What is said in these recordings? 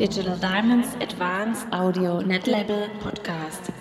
Digital Diamonds Advanced Audio Net Label Podcast.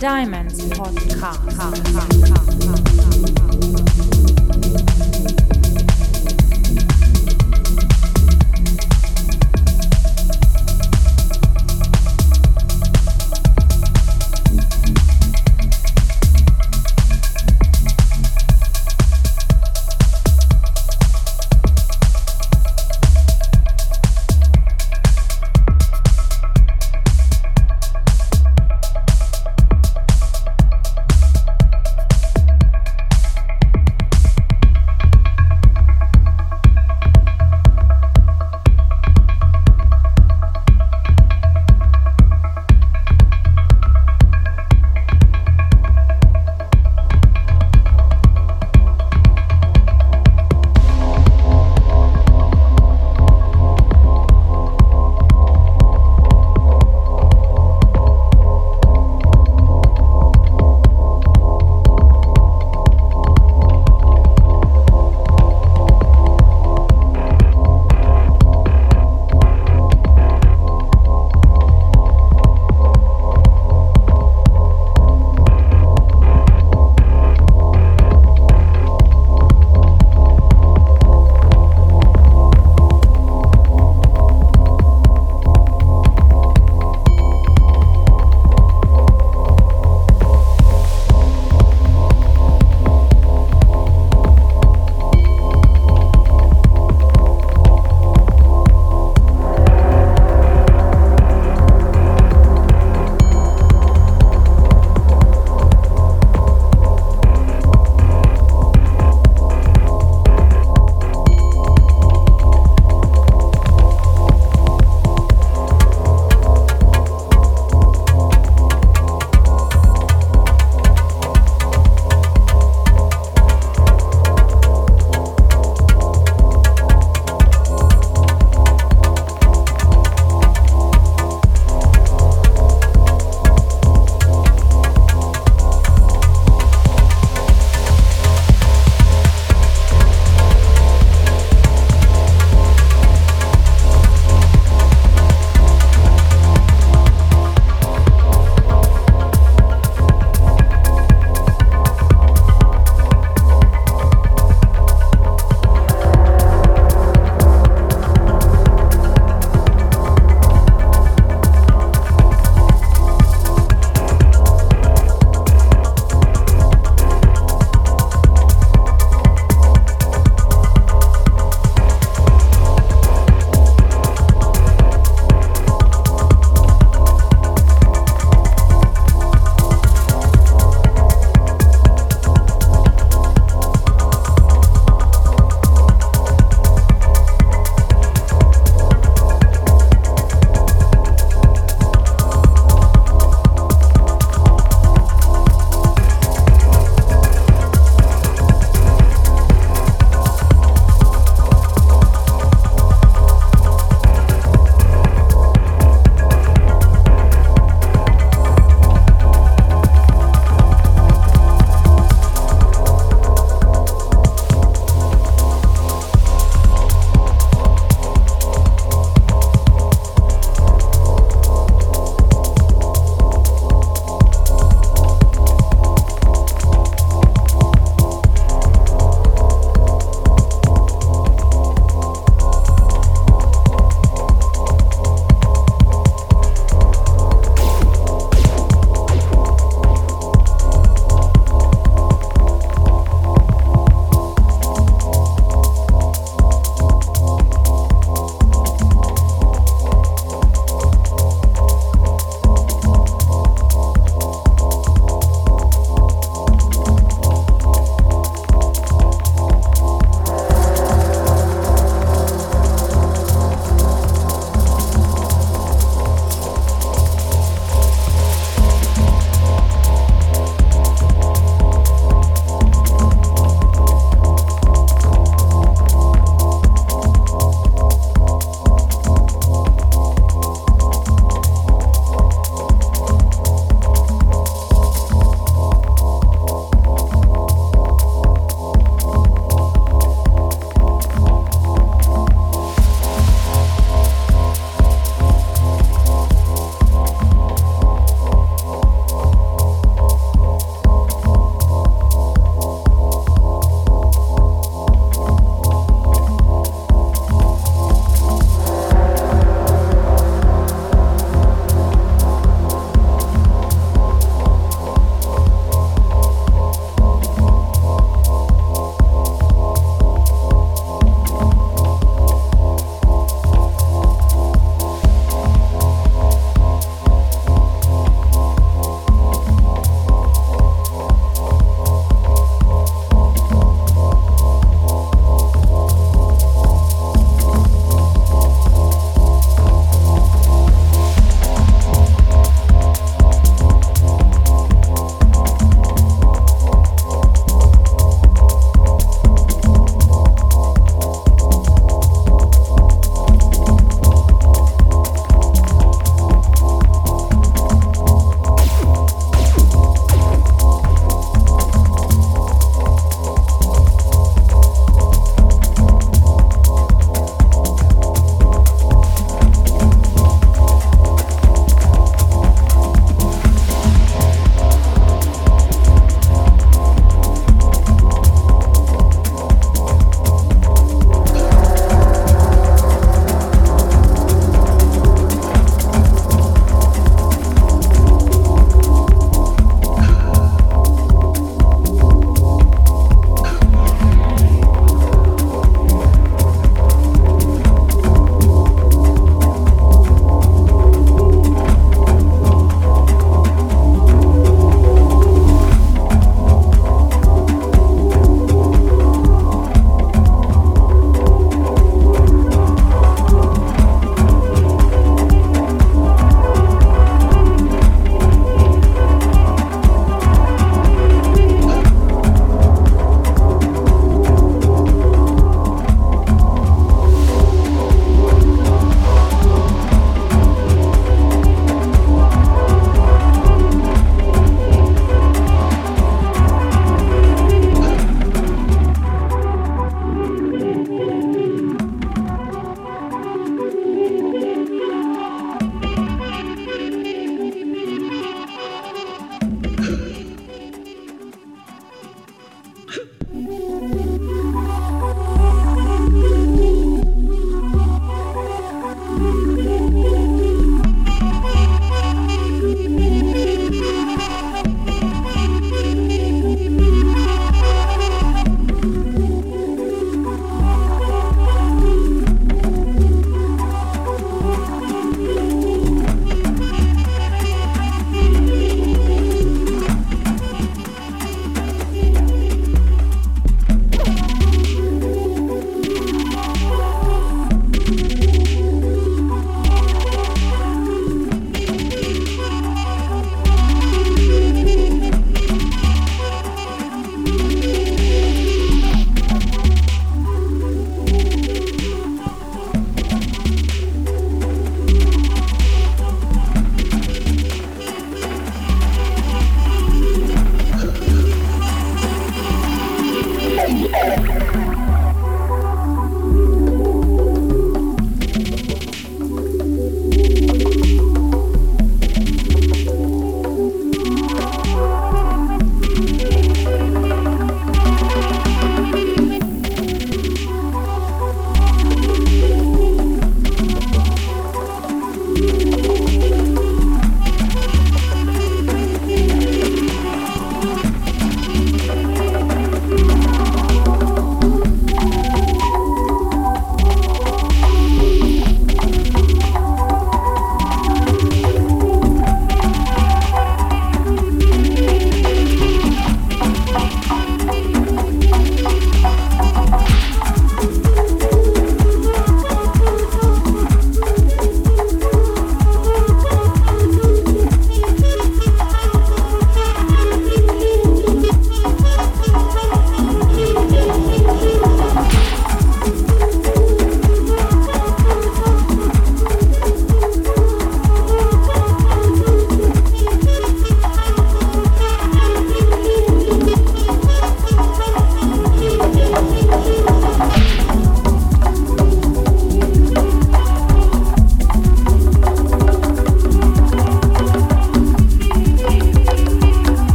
Digital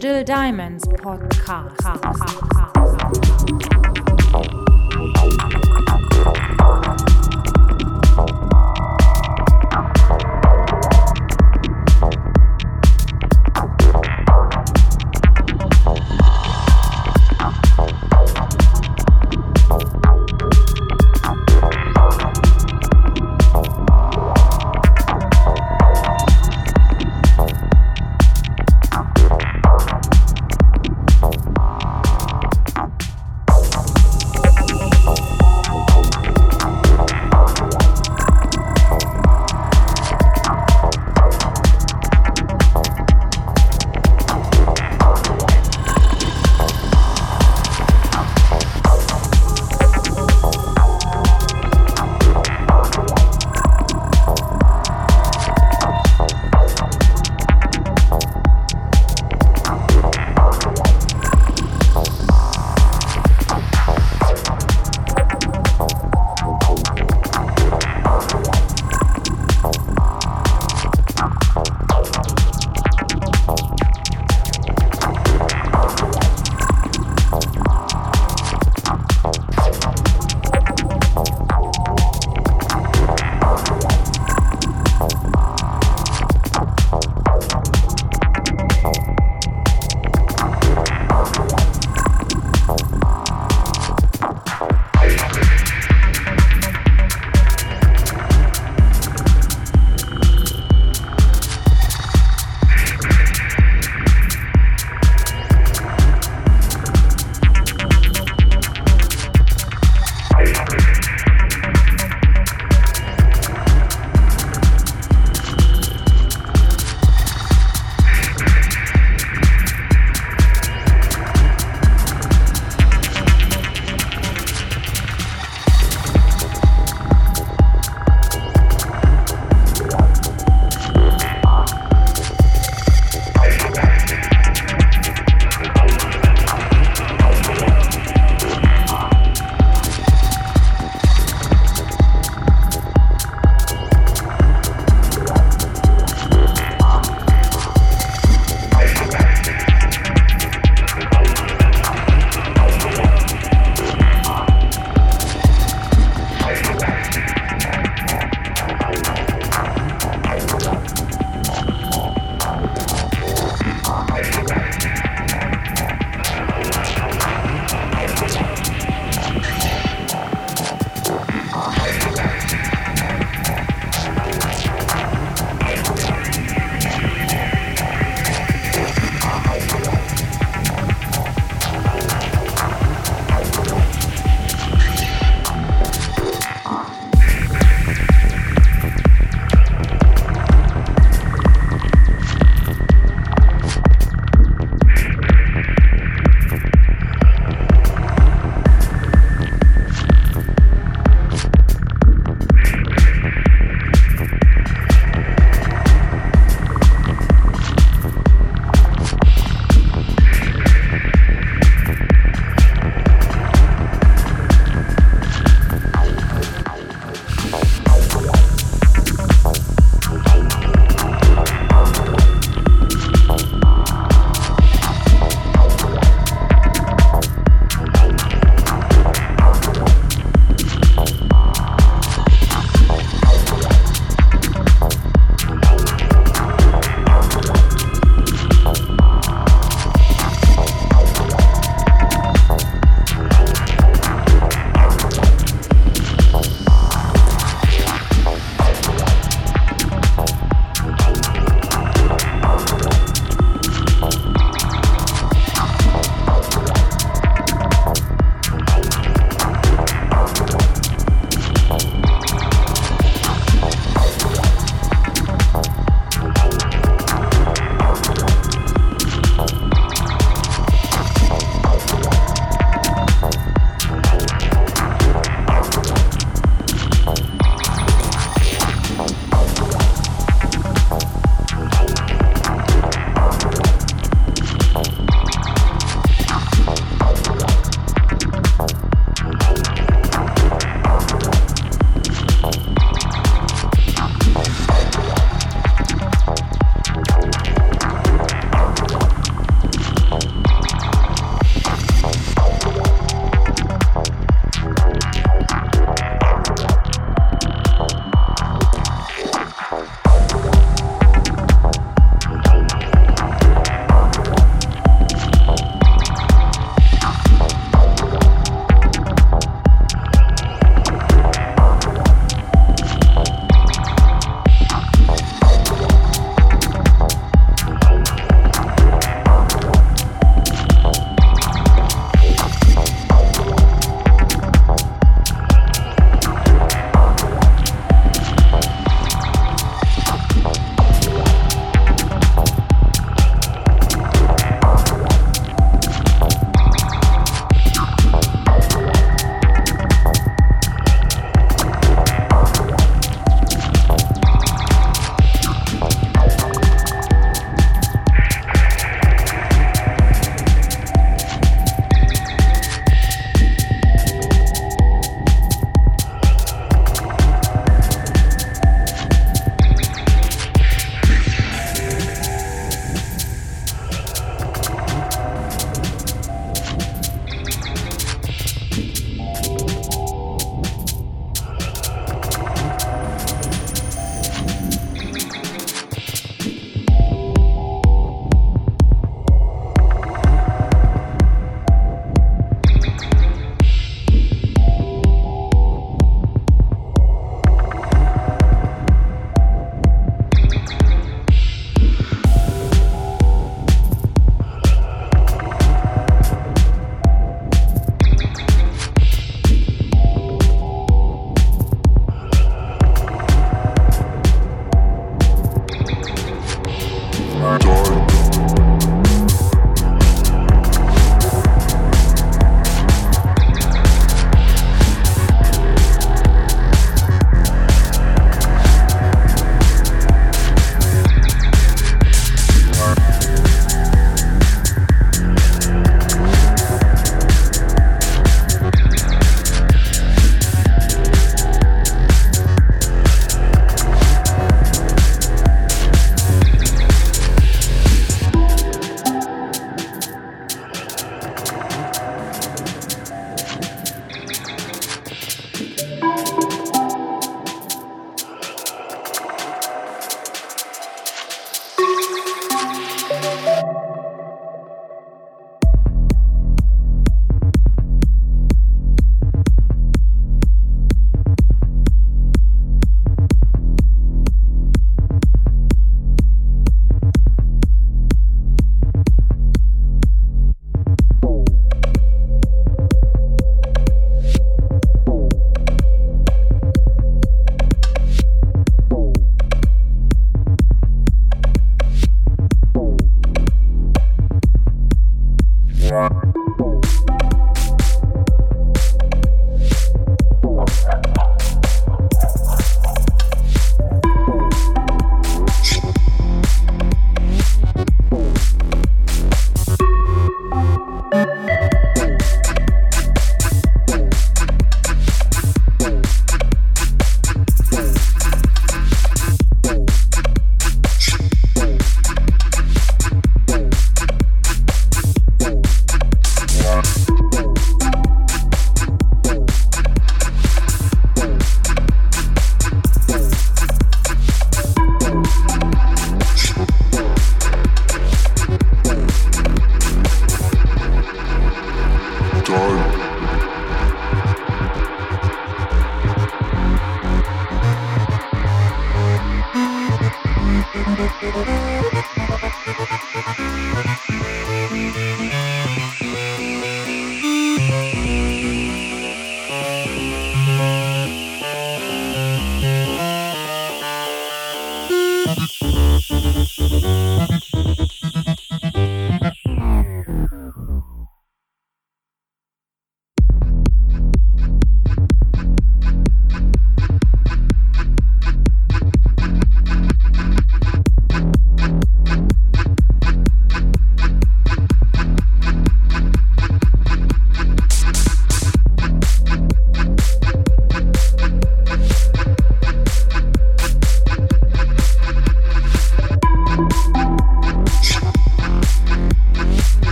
Digital Diamonds Podcast.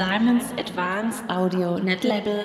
Diamonds Advanced Audio Net Label